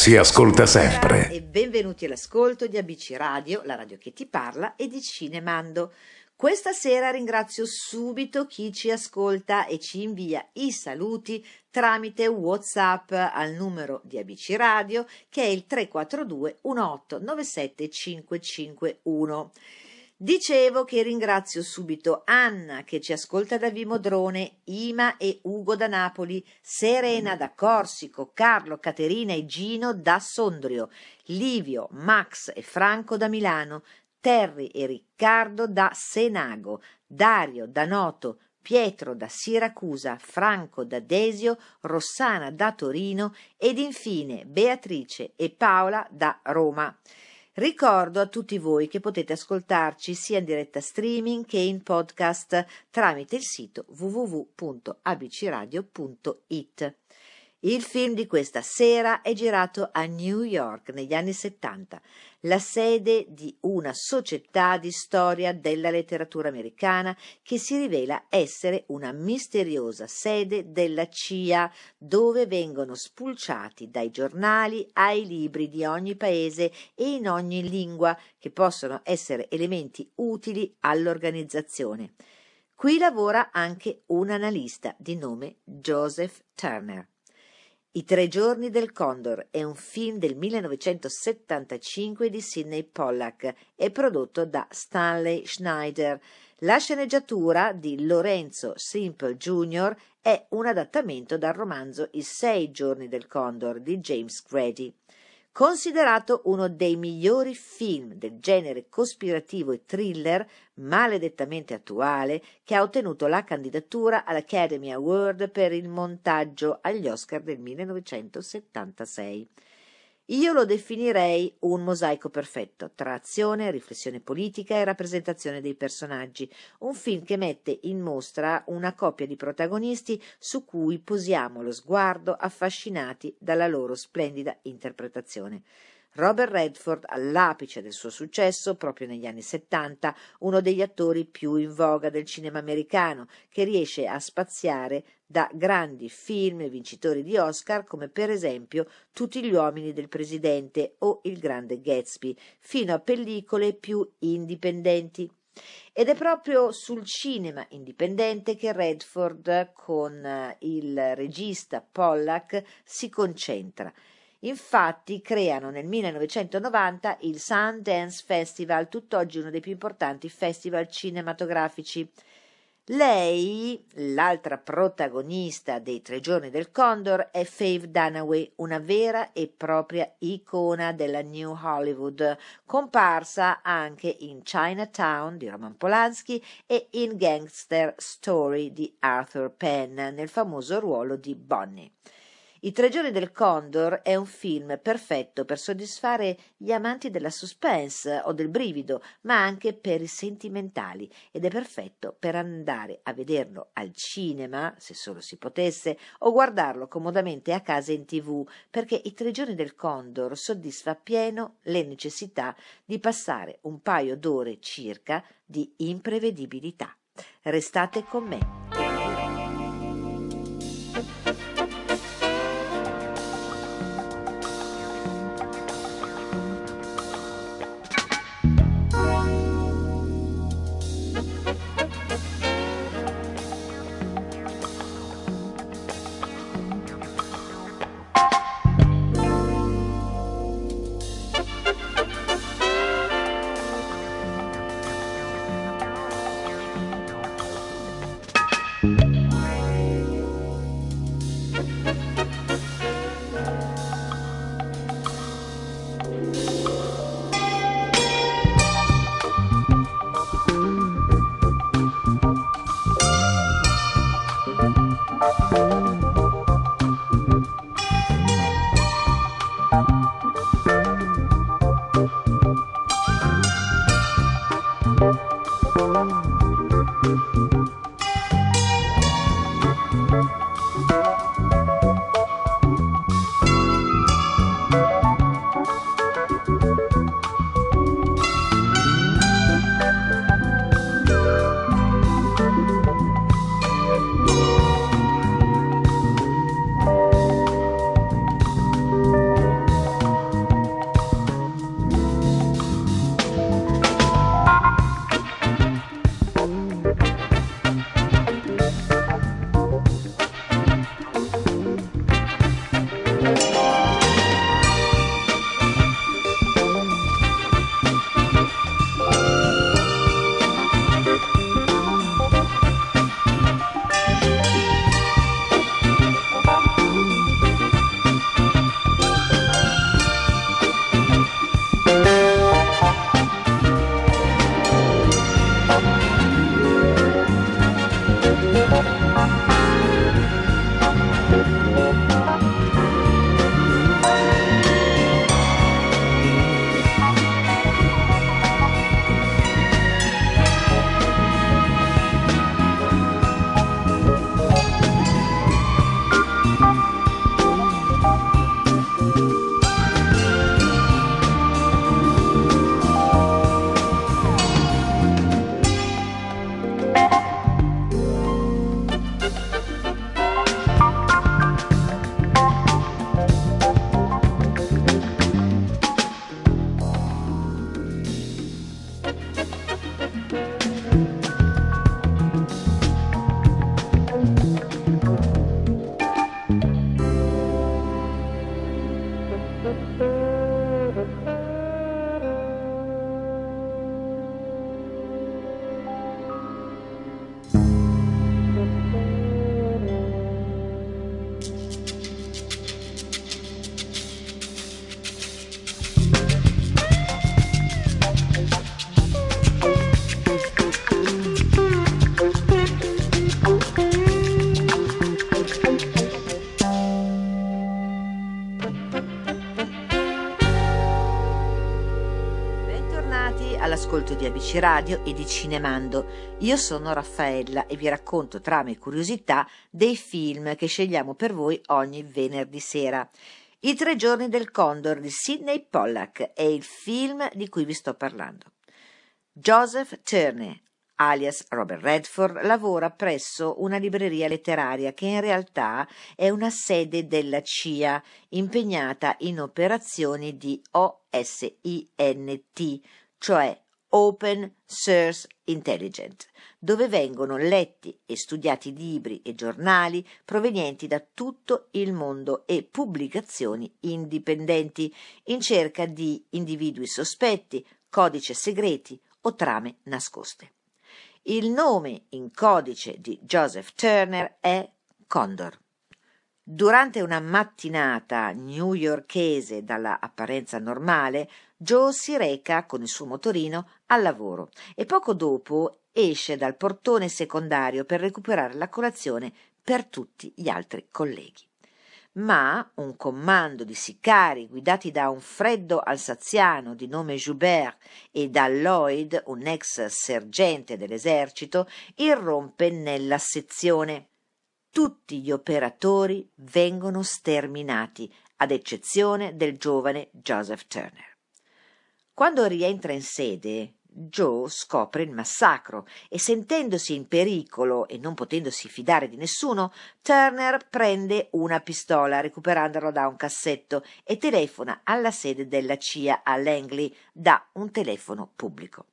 Si ascolta sempre. E benvenuti all'ascolto di ABC Radio, la radio che ti parla, e di Cinemando. Questa sera ringrazio subito chi ci ascolta e ci invia i saluti tramite WhatsApp al numero di ABC Radio che è il 342 1897 551. Dicevo che ringrazio subito Anna che ci ascolta da Vimodrone, Ima e Ugo da Napoli, Serena da Corsico, Carlo, Caterina e Gino da Sondrio, Livio, Max e Franco da Milano, Terry e Riccardo da Senago, Dario da Noto, Pietro da Siracusa, Franco da Desio, Rossana da Torino ed infine Beatrice e Paola da Roma. Ricordo a tutti voi che potete ascoltarci sia in diretta streaming che in podcast tramite il sito www.abcradio.it. Il film di questa sera è girato a New York negli anni 70, la sede di una società di storia della letteratura americana che si rivela essere una misteriosa sede della CIA dove vengono spulciati dai giornali ai libri di ogni paese e in ogni lingua che possono essere elementi utili all'organizzazione. Qui lavora anche un analista di nome Joseph Turner. I tre giorni del Condor è un film del 1975 di Sidney Pollack e prodotto da Stanley Schneider. La sceneggiatura di Lorenzo Simple Jr. è un adattamento dal romanzo I sei giorni del Condor di James Grady. Considerato uno dei migliori film del genere cospirativo e thriller maledettamente attuale, che ha ottenuto la candidatura all'Academy Award per il montaggio agli Oscar del 1976. Io lo definirei un mosaico perfetto tra azione, riflessione politica e rappresentazione dei personaggi, un film che mette in mostra una coppia di protagonisti su cui posiamo lo sguardo affascinati dalla loro splendida interpretazione. Robert Redford all'apice del suo successo proprio negli anni 70, uno degli attori più in voga del cinema americano, che riesce a spaziare da grandi film vincitori di Oscar come per esempio Tutti gli uomini del presidente o Il grande Gatsby, fino a pellicole più indipendenti. Ed è proprio sul cinema indipendente che Redford con il regista Pollack si concentra Infatti creano nel 1990 il Sundance Festival, tutt'oggi uno dei più importanti festival cinematografici. Lei, l'altra protagonista dei Tre giorni del Condor, è Faye Dunaway, una vera e propria icona della New Hollywood, comparsa anche in Chinatown di Roman Polanski e in Gangster Story di Arthur Penn, nel famoso ruolo di Bonnie. I tre giorni del Condor è un film perfetto per soddisfare gli amanti della suspense o del brivido, ma anche per i sentimentali ed è perfetto per andare a vederlo al cinema, se solo si potesse, o guardarlo comodamente a casa in tv, perché i tre giorni del Condor soddisfa appieno le necessità di passare un paio d'ore circa di imprevedibilità. Restate con me. ABC Radio e di Cinemando. Io sono Raffaella e vi racconto trame e curiosità dei film che scegliamo per voi ogni venerdì sera. I tre giorni del Condor di Sidney Pollack è il film di cui vi sto parlando. Joseph Turner, alias Robert Redford, lavora presso una libreria letteraria che in realtà è una sede della CIA impegnata in operazioni di OSINT, cioè Open Source Intelligence, dove vengono letti e studiati libri e giornali provenienti da tutto il mondo e pubblicazioni indipendenti in cerca di individui sospetti, codici segreti o trame nascoste. Il nome in codice di Joseph Turner è Condor. Durante una mattinata newyorkese dalla apparenza normale, Joe si reca con il suo motorino al lavoro e poco dopo esce dal portone secondario per recuperare la colazione per tutti gli altri colleghi ma un comando di sicari guidati da un freddo alsaziano di nome Joubert e da Lloyd, un ex sergente dell'esercito, irrompe nella sezione. Tutti gli operatori vengono sterminati, ad eccezione del giovane Joseph Turner. Quando rientra in sede, Joe scopre il massacro e sentendosi in pericolo e non potendosi fidare di nessuno, Turner prende una pistola recuperandola da un cassetto e telefona alla sede della CIA a Langley da un telefono pubblico.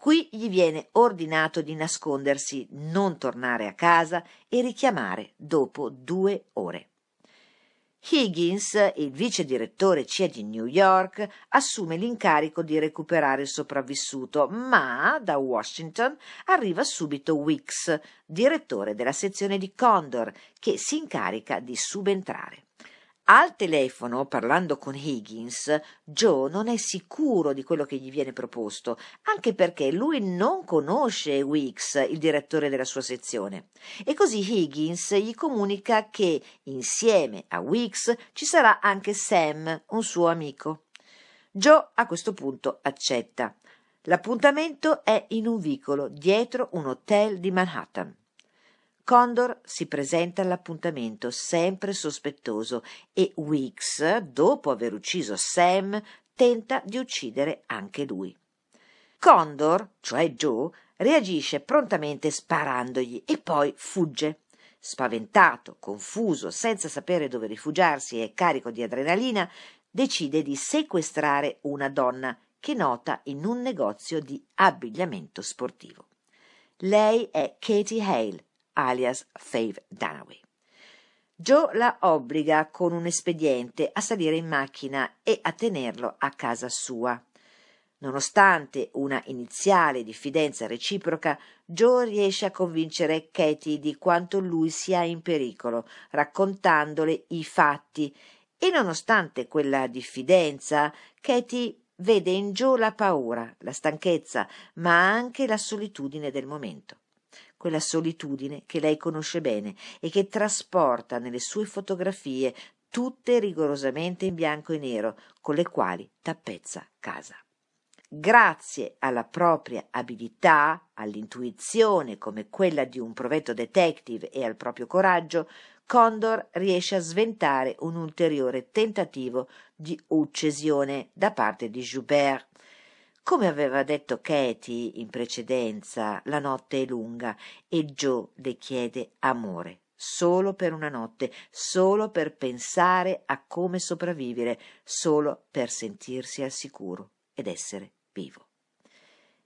Qui gli viene ordinato di nascondersi, non tornare a casa e richiamare dopo due ore. Higgins, il vice direttore CIA di New York, assume l'incarico di recuperare il sopravvissuto, ma da Washington arriva subito Wicks, direttore della sezione di Condor, che si incarica di subentrare. Al telefono, parlando con Higgins, Joe non è sicuro di quello che gli viene proposto, anche perché lui non conosce Weeks, il direttore della sua sezione. E così Higgins gli comunica che insieme a Weeks ci sarà anche Sam, un suo amico. Joe a questo punto accetta. L'appuntamento è in un vicolo dietro un hotel di Manhattan. Condor si presenta all'appuntamento sempre sospettoso e Weeks, dopo aver ucciso Sam, tenta di uccidere anche lui. Condor, cioè Joe, reagisce prontamente sparandogli e poi fugge. Spaventato, confuso, senza sapere dove rifugiarsi e carico di adrenalina, decide di sequestrare una donna che nota in un negozio di abbigliamento sportivo. Lei è Katie Hale, alias Faith Dunaway. Joe la obbliga con un espediente a salire in macchina e a tenerlo a casa sua. Nonostante una iniziale diffidenza reciproca, Joe riesce a convincere Katie di quanto lui sia in pericolo, raccontandole i fatti, e nonostante quella diffidenza, Katie vede in Joe la paura, la stanchezza, ma anche la solitudine del momento quella solitudine che lei conosce bene e che trasporta nelle sue fotografie tutte rigorosamente in bianco e nero, con le quali tappezza casa. Grazie alla propria abilità, all'intuizione come quella di un provetto detective e al proprio coraggio, Condor riesce a sventare un ulteriore tentativo di uccisione da parte di Joubert, come aveva detto Katie in precedenza, la notte è lunga e Joe le chiede amore, solo per una notte, solo per pensare a come sopravvivere, solo per sentirsi al sicuro ed essere vivo.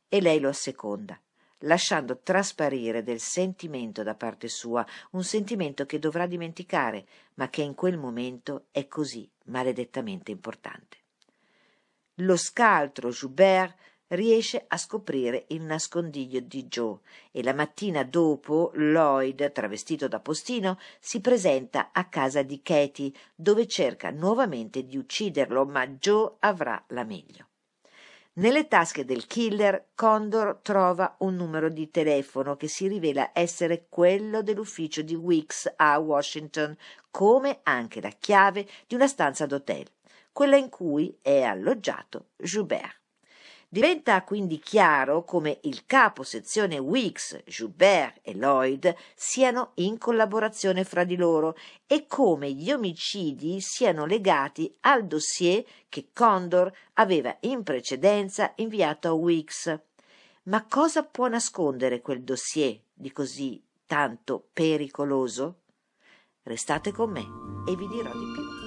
E lei lo asseconda, lasciando trasparire del sentimento da parte sua, un sentimento che dovrà dimenticare, ma che in quel momento è così maledettamente importante. Lo scaltro Joubert riesce a scoprire il nascondiglio di Joe e la mattina dopo Lloyd, travestito da postino, si presenta a casa di Katie, dove cerca nuovamente di ucciderlo, ma Joe avrà la meglio. Nelle tasche del killer, Condor trova un numero di telefono che si rivela essere quello dell'ufficio di Weeks a Washington, come anche la chiave di una stanza d'hotel quella in cui è alloggiato Joubert. Diventa quindi chiaro come il capo sezione Weeks, Joubert e Lloyd siano in collaborazione fra di loro e come gli omicidi siano legati al dossier che Condor aveva in precedenza inviato a Weeks. Ma cosa può nascondere quel dossier di così tanto pericoloso? Restate con me e vi dirò di più.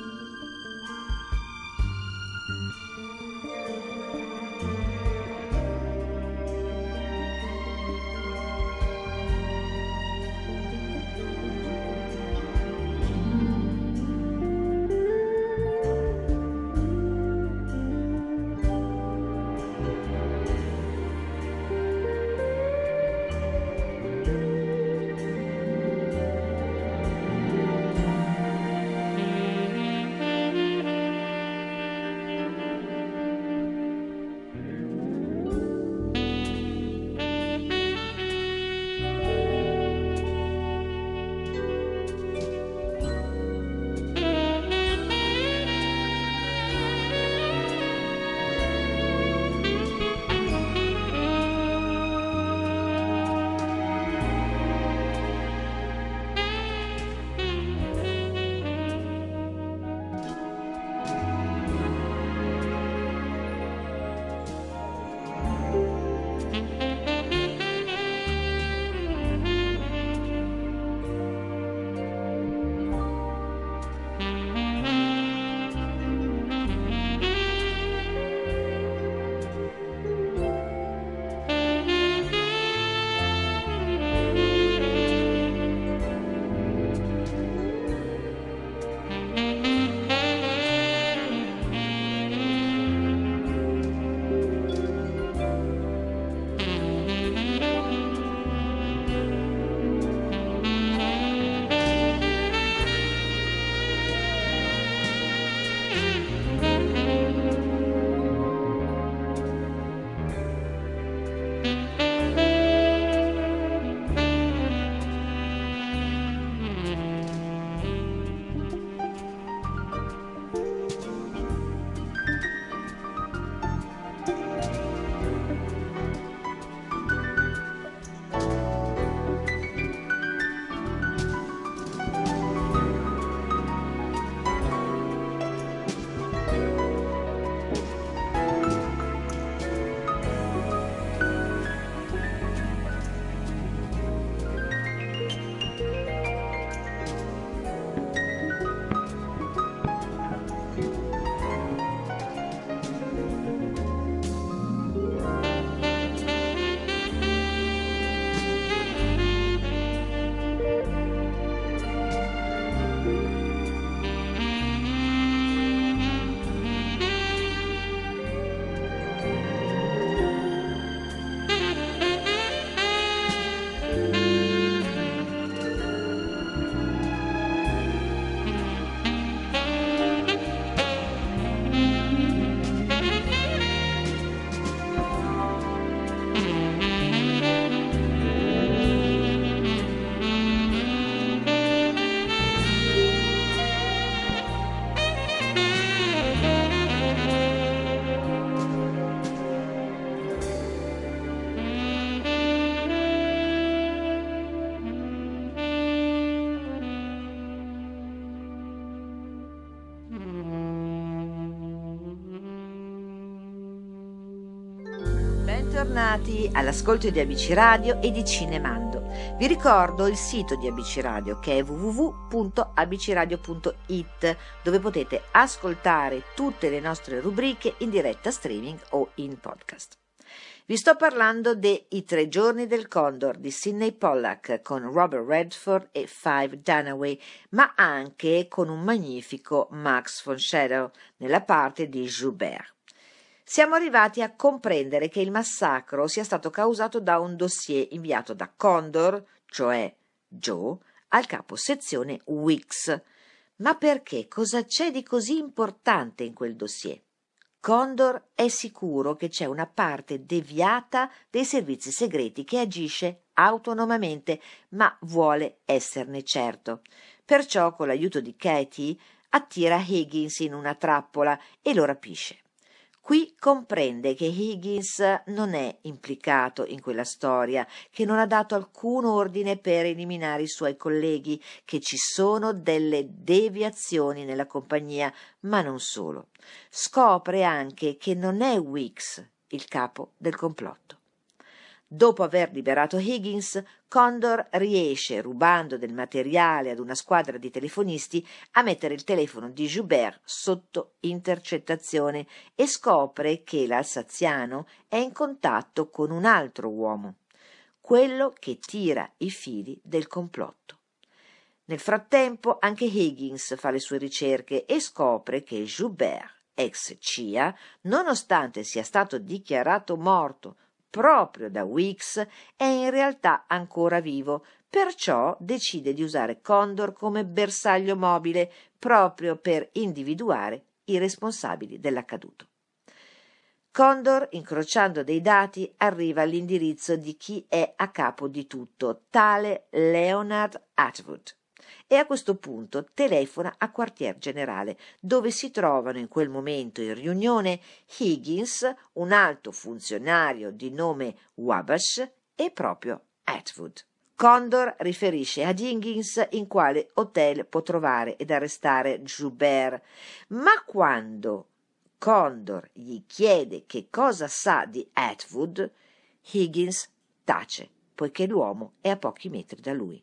Bentornati all'ascolto di ABC Radio e di Cinemando. Vi ricordo il sito di ABC Radio che è www.abcradio.it dove potete ascoltare tutte le nostre rubriche in diretta streaming o in podcast. Vi sto parlando de I tre giorni del Condor di Sidney Pollack con Robert Redford e Five Dunaway, ma anche con un magnifico Max von Sydow nella parte di Joubert siamo arrivati a comprendere che il massacro sia stato causato da un dossier inviato da Condor, cioè Joe, al capo sezione Wix. Ma perché? Cosa c'è di così importante in quel dossier? Condor è sicuro che c'è una parte deviata dei servizi segreti che agisce autonomamente, ma vuole esserne certo. Perciò, con l'aiuto di Katie, attira Higgins in una trappola e lo rapisce. Qui comprende che Higgins non è implicato in quella storia, che non ha dato alcun ordine per eliminare i suoi colleghi, che ci sono delle deviazioni nella compagnia, ma non solo. Scopre anche che non è Weeks il capo del complotto. Dopo aver liberato Higgins, Condor riesce, rubando del materiale ad una squadra di telefonisti, a mettere il telefono di Joubert sotto intercettazione e scopre che l'alsaziano è in contatto con un altro uomo, quello che tira i fili del complotto. Nel frattempo anche Higgins fa le sue ricerche e scopre che Joubert, ex CIA, nonostante sia stato dichiarato morto proprio da Weeks, è in realtà ancora vivo, perciò decide di usare Condor come bersaglio mobile proprio per individuare i responsabili dell'accaduto. Condor, incrociando dei dati, arriva all'indirizzo di chi è a capo di tutto, tale Leonard Atwood e a questo punto telefona a quartier generale, dove si trovano in quel momento in riunione Higgins, un alto funzionario di nome Wabash e proprio Atwood. Condor riferisce ad Higgins in quale hotel può trovare ed arrestare Joubert, ma quando Condor gli chiede che cosa sa di Atwood, Higgins tace, poiché l'uomo è a pochi metri da lui.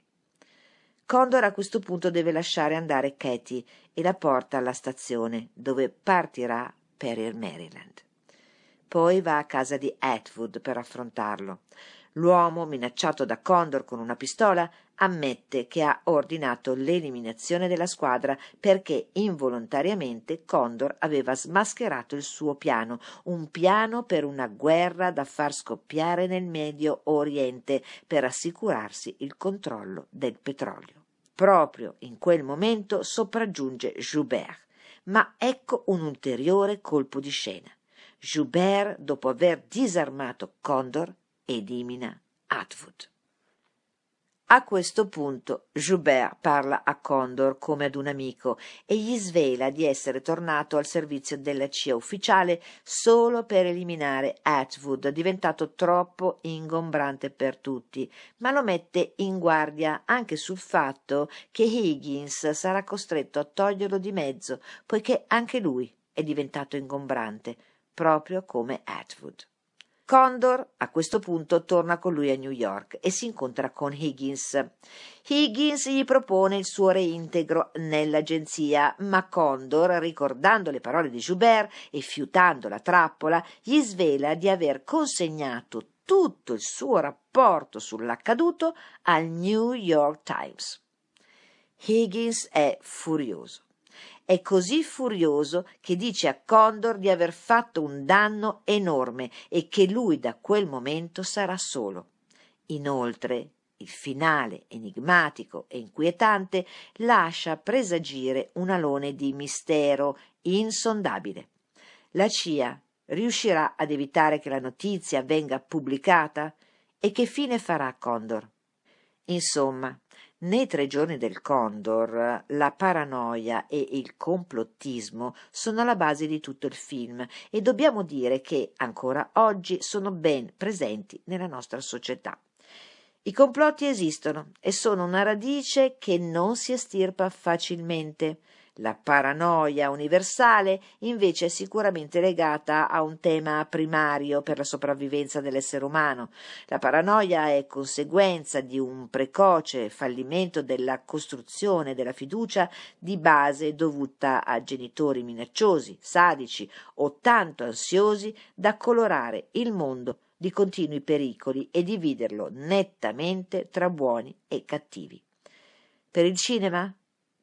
Condor a questo punto deve lasciare andare Katie e la porta alla stazione, dove partirà per il Maryland. Poi va a casa di Atwood per affrontarlo. L'uomo, minacciato da Condor con una pistola, ammette che ha ordinato l'eliminazione della squadra perché involontariamente Condor aveva smascherato il suo piano, un piano per una guerra da far scoppiare nel Medio Oriente per assicurarsi il controllo del petrolio. Proprio in quel momento sopraggiunge Joubert. Ma ecco un ulteriore colpo di scena. Joubert, dopo aver disarmato Condor, elimina Atwood. A questo punto Joubert parla a Condor come ad un amico e gli svela di essere tornato al servizio della CIA ufficiale solo per eliminare Atwood, diventato troppo ingombrante per tutti, ma lo mette in guardia anche sul fatto che Higgins sarà costretto a toglierlo di mezzo, poiché anche lui è diventato ingombrante, proprio come Atwood. Condor a questo punto torna con lui a New York e si incontra con Higgins. Higgins gli propone il suo reintegro nell'agenzia, ma Condor, ricordando le parole di Joubert e fiutando la trappola, gli svela di aver consegnato tutto il suo rapporto sull'accaduto al New York Times. Higgins è furioso è così furioso che dice a Condor di aver fatto un danno enorme e che lui da quel momento sarà solo. Inoltre, il finale enigmatico e inquietante lascia presagire un alone di mistero insondabile. La CIA riuscirà ad evitare che la notizia venga pubblicata? E che fine farà Condor? Insomma, nei tre giorni del Condor la paranoia e il complottismo sono alla base di tutto il film e dobbiamo dire che ancora oggi sono ben presenti nella nostra società. I complotti esistono e sono una radice che non si estirpa facilmente. La paranoia universale invece è sicuramente legata a un tema primario per la sopravvivenza dell'essere umano. La paranoia è conseguenza di un precoce fallimento della costruzione della fiducia di base dovuta a genitori minacciosi, sadici o tanto ansiosi da colorare il mondo di continui pericoli e dividerlo nettamente tra buoni e cattivi. Per il cinema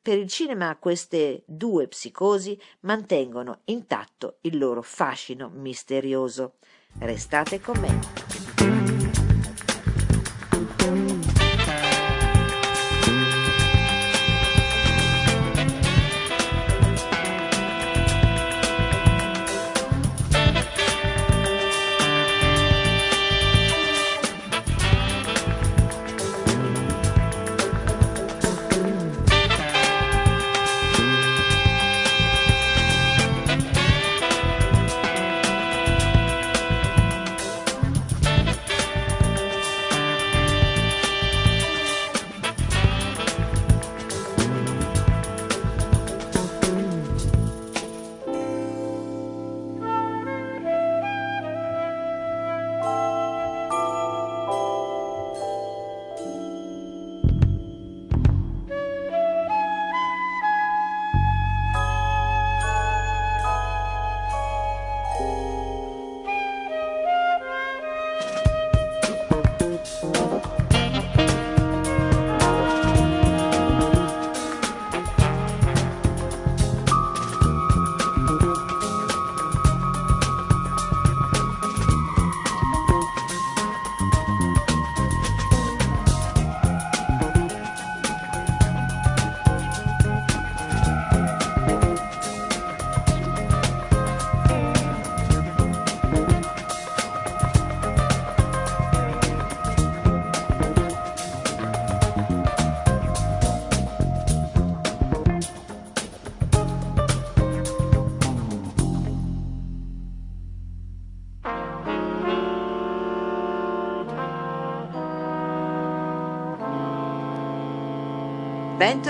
per il cinema queste due psicosi mantengono intatto il loro fascino misterioso. Restate con me.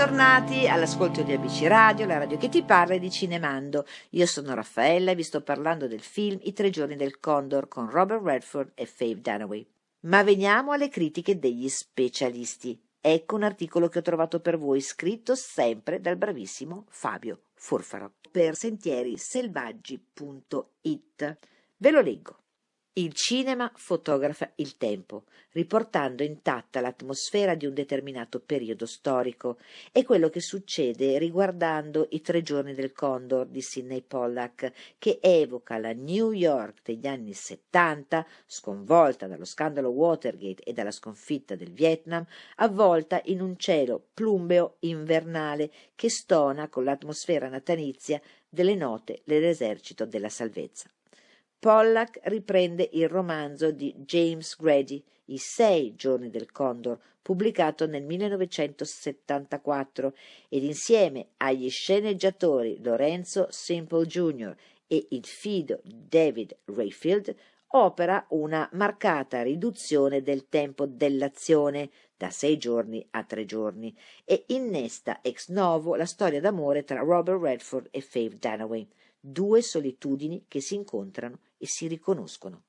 Bentornati all'ascolto di ABC Radio, la radio che ti parla di Cinemando. Io sono Raffaella e vi sto parlando del film I tre giorni del Condor con Robert Redford e Faye Dunaway. Ma veniamo alle critiche degli specialisti. Ecco un articolo che ho trovato per voi scritto sempre dal bravissimo Fabio Forfaro per sentierselvaggi.it. Ve lo leggo. Il cinema fotografa il tempo, riportando intatta l'atmosfera di un determinato periodo storico. È quello che succede riguardando I tre giorni del Condor di Sidney Pollack, che evoca la New York degli anni Settanta, sconvolta dallo scandalo Watergate e dalla sconfitta del Vietnam, avvolta in un cielo plumbeo invernale che stona con l'atmosfera natalizia delle note dell'esercito della salvezza. Pollack riprende il romanzo di James Grady, I sei giorni del Condor, pubblicato nel 1974, ed insieme agli sceneggiatori Lorenzo Simple Jr. e il fido David Rayfield opera una marcata riduzione del tempo dell'azione da sei giorni a tre giorni e innesta ex novo la storia d'amore tra Robert Redford e Faith Dunaway, due solitudini che si incontrano e si riconoscono.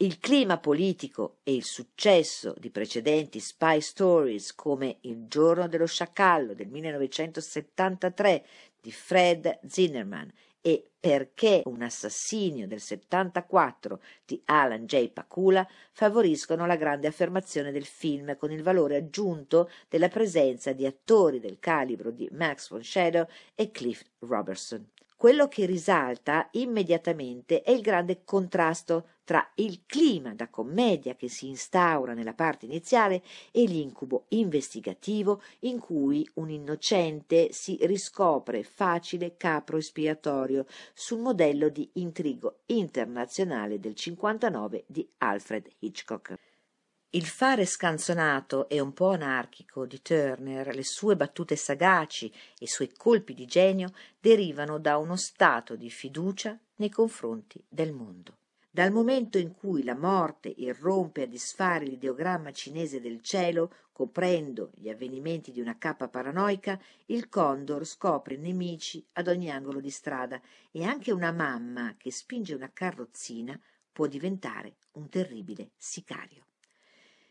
Il clima politico e il successo di precedenti spy stories come Il giorno dello sciacallo del 1973 di Fred Zinnerman e Perché un assassinio del 74 di Alan J. Pakula favoriscono la grande affermazione del film con il valore aggiunto della presenza di attori del calibro di Max von Shadow e Cliff Robertson. Quello che risalta immediatamente è il grande contrasto tra il clima da commedia che si instaura nella parte iniziale e l'incubo investigativo in cui un innocente si riscopre facile capro espiatorio sul modello di intrigo internazionale del 59 di Alfred Hitchcock. Il fare scanzonato e un po' anarchico di Turner, le sue battute sagaci e i suoi colpi di genio derivano da uno stato di fiducia nei confronti del mondo. Dal momento in cui la morte irrompe a disfare l'ideogramma cinese del cielo, coprendo gli avvenimenti di una cappa paranoica, il condor scopre nemici ad ogni angolo di strada e anche una mamma che spinge una carrozzina può diventare un terribile sicario.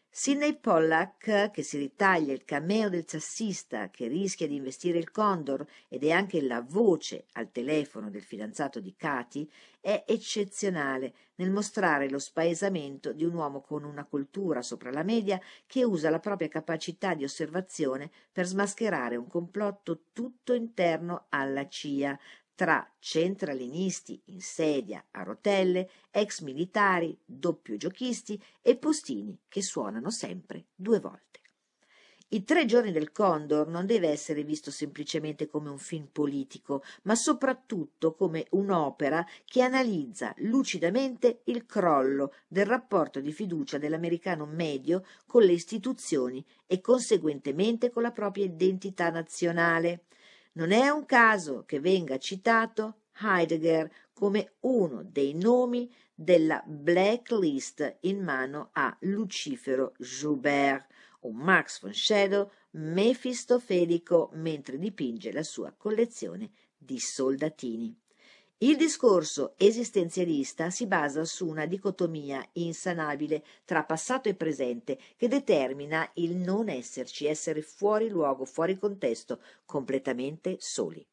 Sidney Pollack, che si ritaglia il cameo del sassista che rischia di investire il Condor ed è anche la voce al telefono del fidanzato di Katy, è eccezionale nel mostrare lo spaesamento di un uomo con una cultura sopra la media che usa la propria capacità di osservazione per smascherare un complotto tutto interno alla CIA, tra centralinisti in sedia a rotelle, ex militari, doppio giochisti e postini che suonano sempre due volte. I tre giorni del Condor non deve essere visto semplicemente come un film politico, ma soprattutto come un'opera che analizza lucidamente il crollo del rapporto di fiducia dell'americano medio con le istituzioni e conseguentemente con la propria identità nazionale. Non è un caso che venga citato Heidegger come uno dei nomi della blacklist in mano a Lucifero Joubert, un Max von Shadow mefistofelico mentre dipinge la sua collezione di soldatini. Il discorso esistenzialista si basa su una dicotomia insanabile tra passato e presente che determina il non esserci, essere fuori luogo, fuori contesto, completamente soli.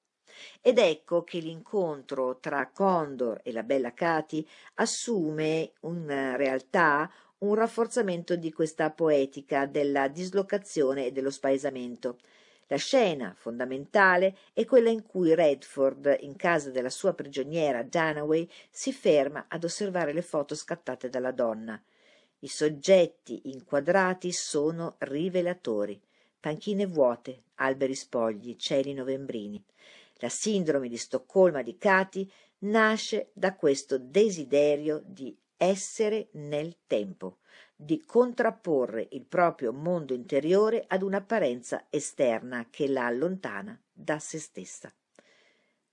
Ed ecco che l'incontro tra Condor e la bella Cati assume in realtà un rafforzamento di questa poetica della dislocazione e dello spaesamento. La scena fondamentale è quella in cui Redford, in casa della sua prigioniera Danaway, si ferma ad osservare le foto scattate dalla donna. I soggetti inquadrati sono rivelatori. Panchine vuote, alberi spogli, cieli novembrini. La sindrome di Stoccolma di Cati nasce da questo desiderio di essere nel tempo, di contrapporre il proprio mondo interiore ad un'apparenza esterna che la allontana da se stessa.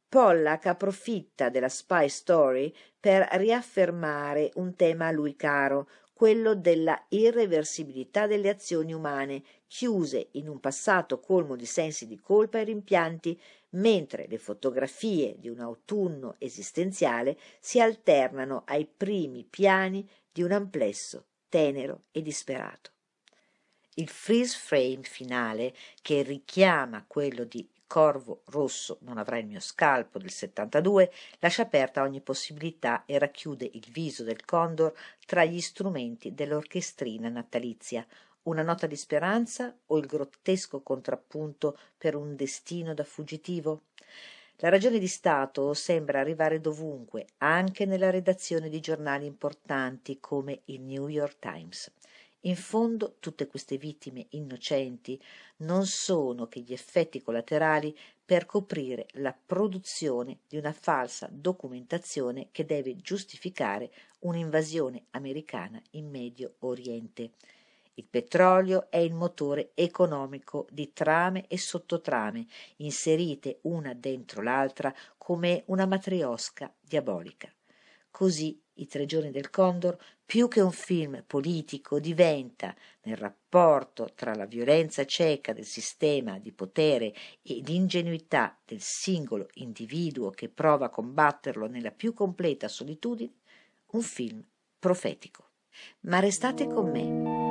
Pollack approfitta della spy story per riaffermare un tema a lui caro, quello della irreversibilità delle azioni umane, chiuse in un passato colmo di sensi di colpa e rimpianti, mentre le fotografie di un autunno esistenziale si alternano ai primi piani di un amplesso tenero e disperato. Il freeze frame finale, che richiama quello di Corvo Rosso non avrà il mio scalpo del 72, lascia aperta ogni possibilità e racchiude il viso del Condor tra gli strumenti dell'orchestrina natalizia, una nota di speranza o il grottesco contrappunto per un destino da fuggitivo? La ragione di Stato sembra arrivare dovunque, anche nella redazione di giornali importanti come il New York Times. In fondo tutte queste vittime innocenti non sono che gli effetti collaterali per coprire la produzione di una falsa documentazione che deve giustificare un'invasione americana in Medio Oriente. Il petrolio è il motore economico di trame e sottotrame, inserite una dentro l'altra come una matriosca diabolica. Così i tre giorni del Condor, più che un film politico, diventa, nel rapporto tra la violenza cieca del sistema di potere e l'ingenuità del singolo individuo che prova a combatterlo nella più completa solitudine, un film profetico. Ma restate con me.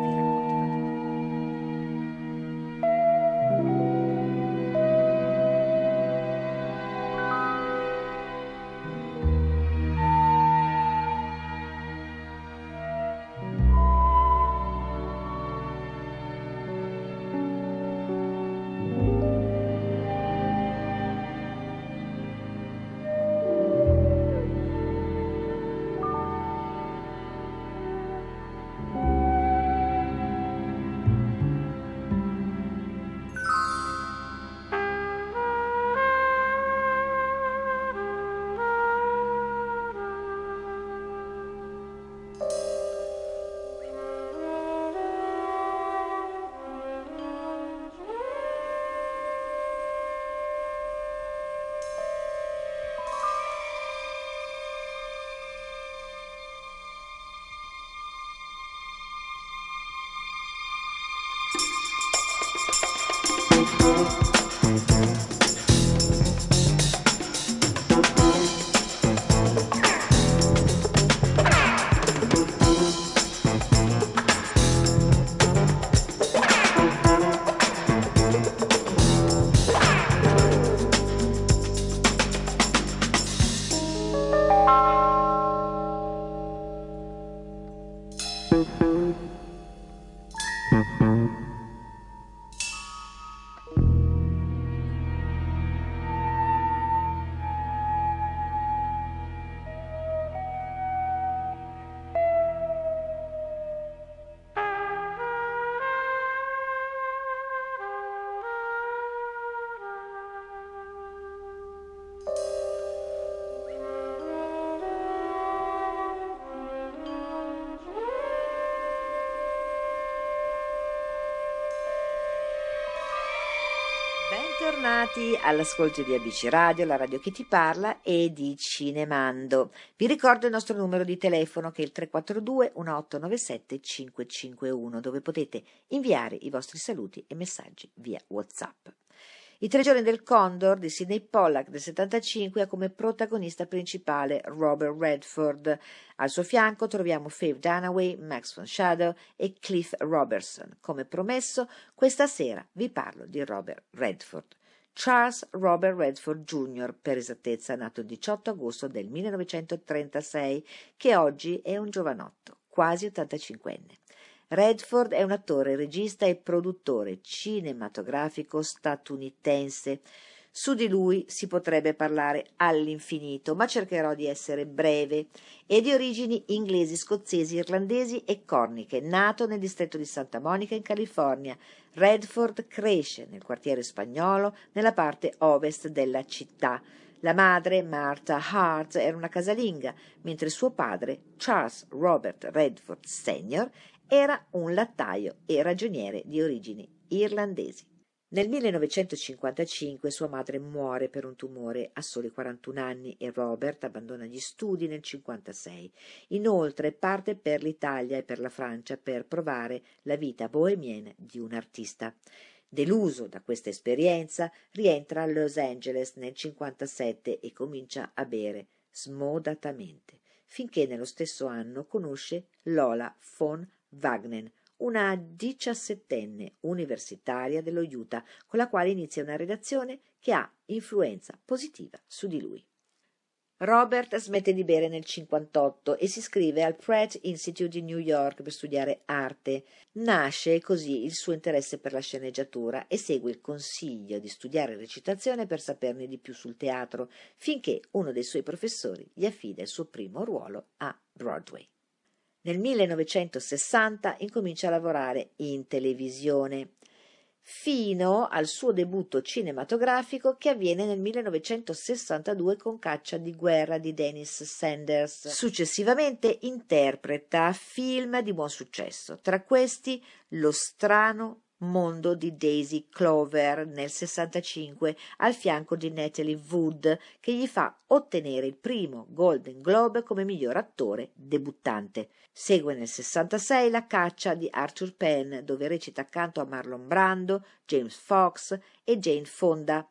Bentornati all'ascolto di ABC Radio, la radio che ti parla e di Cinemando. Vi ricordo il nostro numero di telefono che è il 342 1897 551 dove potete inviare i vostri saluti e messaggi via WhatsApp. I tre giorni del Condor di Sidney Pollack del 75 ha come protagonista principale Robert Redford. Al suo fianco troviamo Faith Dunaway, Max von Shadow e Cliff Robertson. Come promesso, questa sera vi parlo di Robert Redford. Charles Robert Redford Jr., per esattezza nato il 18 agosto del 1936, che oggi è un giovanotto, quasi 85enne. Redford è un attore, regista e produttore cinematografico statunitense. Su di lui si potrebbe parlare all'infinito, ma cercherò di essere breve. È di origini inglesi, scozzesi, irlandesi e corniche. Nato nel distretto di Santa Monica in California, Redford cresce nel quartiere spagnolo nella parte ovest della città. La madre, Martha Hart, era una casalinga, mentre suo padre, Charles Robert Redford Sr., era un lattaio e ragioniere di origini irlandesi. Nel 1955 sua madre muore per un tumore a soli 41 anni e Robert abbandona gli studi nel 1956. Inoltre parte per l'Italia e per la Francia per provare la vita bohemienne di un artista. Deluso da questa esperienza, rientra a Los Angeles nel 1957 e comincia a bere smodatamente, finché nello stesso anno conosce Lola von Wagner, una diciassettenne universitaria dello Utah con la quale inizia una relazione che ha influenza positiva su di lui. Robert smette di bere nel 58 e si iscrive al Pratt Institute di New York per studiare arte. Nasce così il suo interesse per la sceneggiatura e segue il consiglio di studiare recitazione per saperne di più sul teatro, finché uno dei suoi professori gli affida il suo primo ruolo a Broadway. Nel 1960 incomincia a lavorare in televisione fino al suo debutto cinematografico che avviene nel 1962 con Caccia di guerra di Dennis Sanders. Successivamente interpreta film di buon successo, tra questi Lo strano mondo di Daisy Clover nel 65 al fianco di Natalie Wood che gli fa ottenere il primo Golden Globe come miglior attore debuttante. Segue nel 66 La caccia di Arthur Penn dove recita accanto a Marlon Brando, James Fox e Jane Fonda.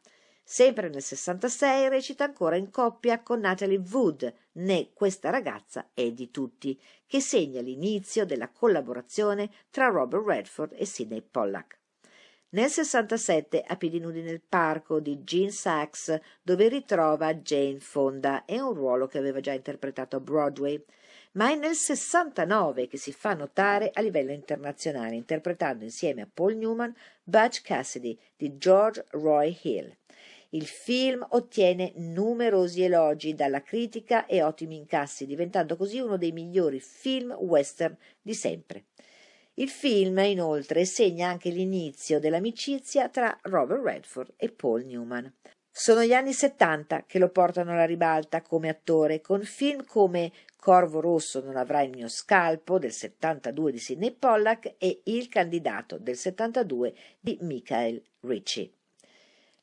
Sempre nel 66 recita ancora in coppia con Natalie Wood, né Questa ragazza è di tutti, che segna l'inizio della collaborazione tra Robert Redford e Sidney Pollack. Nel 67 a piedi nudi nel parco di Gene Sachs, dove ritrova Jane Fonda, è un ruolo che aveva già interpretato a Broadway, ma è nel 69 che si fa notare a livello internazionale, interpretando insieme a Paul Newman Butch Cassidy di George Roy Hill. Il film ottiene numerosi elogi dalla critica e ottimi incassi, diventando così uno dei migliori film western di sempre. Il film, inoltre, segna anche l'inizio dell'amicizia tra Robert Redford e Paul Newman. Sono gli anni 70 che lo portano alla ribalta come attore, con film come Corvo Rosso non avrà il mio scalpo del 72 di Sidney Pollack e Il candidato del 72 di Michael Ritchie.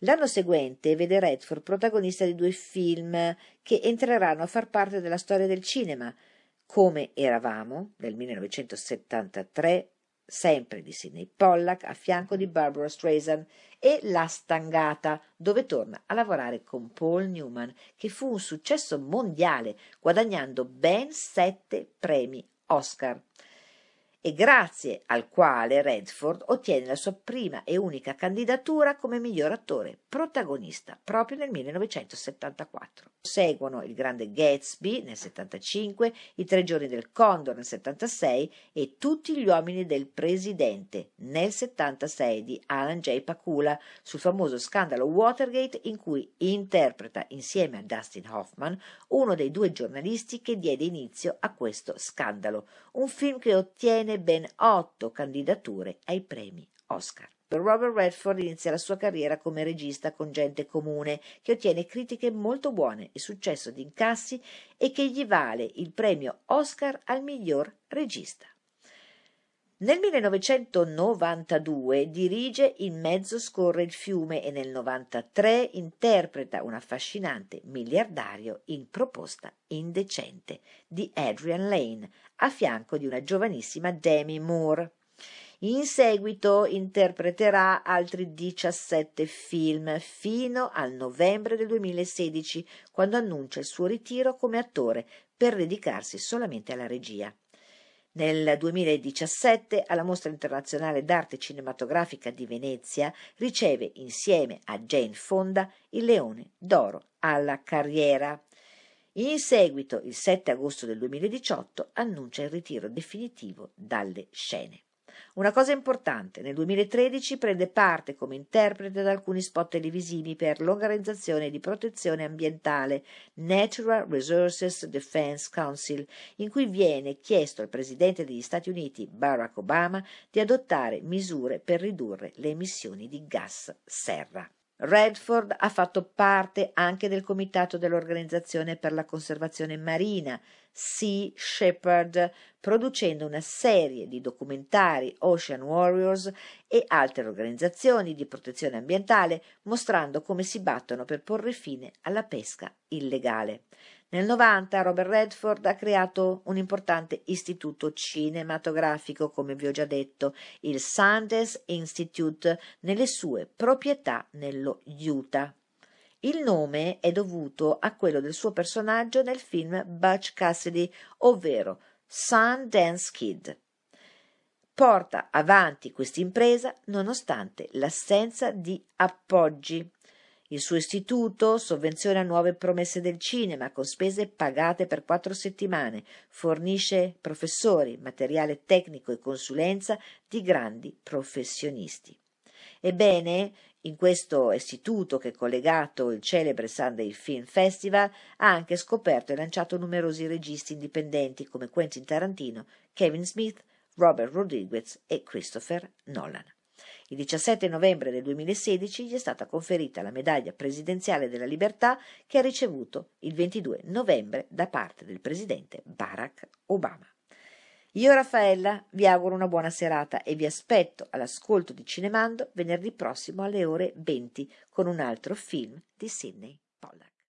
L'anno seguente vede Redford protagonista di due film che entreranno a far parte della storia del cinema, come eravamo? Del 1973, sempre di Sidney Pollack, a fianco di Barbara Streisand, e La Stangata, dove torna a lavorare con Paul Newman, che fu un successo mondiale, guadagnando ben sette premi Oscar e grazie al quale Redford ottiene la sua prima e unica candidatura come miglior attore protagonista proprio nel 1974. Seguono Il Grande Gatsby nel 75, I Tre Giorni del Condor nel 76 e Tutti gli uomini del Presidente nel 76 di Alan J. Pakula sul famoso scandalo Watergate in cui interpreta insieme a Dustin Hoffman uno dei due giornalisti che diede inizio a questo scandalo, un film che ottiene ben otto candidature ai premi Oscar. Robert Redford inizia la sua carriera come regista con Gente Comune, che ottiene critiche molto buone e successo di incassi e che gli vale il premio Oscar al miglior regista. Nel 1992 dirige In mezzo scorre il fiume e nel 1993 interpreta un affascinante miliardario in Proposta indecente di Adrian Lane, a fianco di una giovanissima Demi Moore. In seguito interpreterà altri 17 film fino al novembre del 2016, quando annuncia il suo ritiro come attore per dedicarsi solamente alla regia. Nel 2017 alla Mostra internazionale d'arte cinematografica di Venezia riceve insieme a Jane Fonda il Leone d'oro alla carriera. In seguito, il 7 agosto del 2018, annuncia il ritiro definitivo dalle scene. Una cosa importante, nel 2013 prende parte come interprete ad alcuni spot televisivi per l'Organizzazione di Protezione Ambientale Natural Resources Defense Council, in cui viene chiesto al Presidente degli Stati Uniti Barack Obama di adottare misure per ridurre le emissioni di gas serra. Redford ha fatto parte anche del comitato dell'Organizzazione per la conservazione marina, Sea Shepherd, producendo una serie di documentari Ocean Warriors e altre organizzazioni di protezione ambientale, mostrando come si battono per porre fine alla pesca illegale. Nel 90 Robert Redford ha creato un importante istituto cinematografico, come vi ho già detto, il Sundance Institute, nelle sue proprietà nello Utah. Il nome è dovuto a quello del suo personaggio nel film Butch Cassidy, ovvero Sundance Kid. Porta avanti questa impresa nonostante l'assenza di appoggi. Il suo istituto sovvenziona nuove promesse del cinema con spese pagate per quattro settimane, fornisce professori, materiale tecnico e consulenza di grandi professionisti. Ebbene, in questo istituto che è collegato il celebre Sunday Film Festival ha anche scoperto e lanciato numerosi registi indipendenti come Quentin Tarantino, Kevin Smith, Robert Rodriguez e Christopher Nolan. Il 17 novembre del 2016 gli è stata conferita la medaglia presidenziale della libertà che ha ricevuto il 22 novembre da parte del presidente Barack Obama. Io Raffaella vi auguro una buona serata e vi aspetto all'ascolto di Cinemando venerdì prossimo alle ore 20 con un altro film di Sidney Pollack.